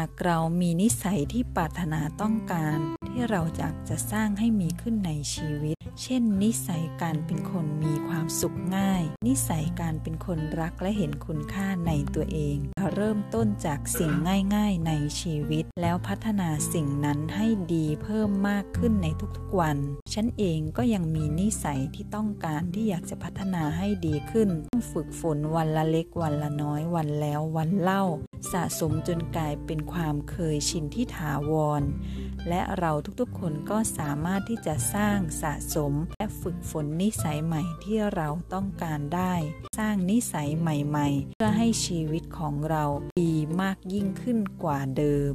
ากเรามีนิสัยที่ปรารถนาต้องการ ที่เราอยากจะสร้างให้มีขึ้นในชีวิต เช่น นิสัยการเป็นคนมีความสุขง่าย นิสัยการเป็นคนรักและเห็นคุณค่าในตัวเอง เริ่มต้นจากสิ่งง่าย ๆ ในชีวิต แล้วพัฒนาสิ่งนั้นให้ดีเพิ่มมากขึ้นในทุกๆวัน ฉันเองก็ยังมีนิสัยที่ต้องการที่อยากจะพัฒนาให้ดีขึ้นต้องฝึกฝนวันละเล็กวันละน้อยวันแล้ววันเล่า สะสมจนกลายเป็นความเคยชินที่ถาวร และเราทุกๆ คนก็สามารถที่จะสร้างสะสม และฝึกฝนนิสัยใหม่ที่เราต้องการได้ สร้างนิสัยใหม่ ๆ เพื่อให้ชีวิตของเราดีมากยิ่งขึ้นกว่าเดิม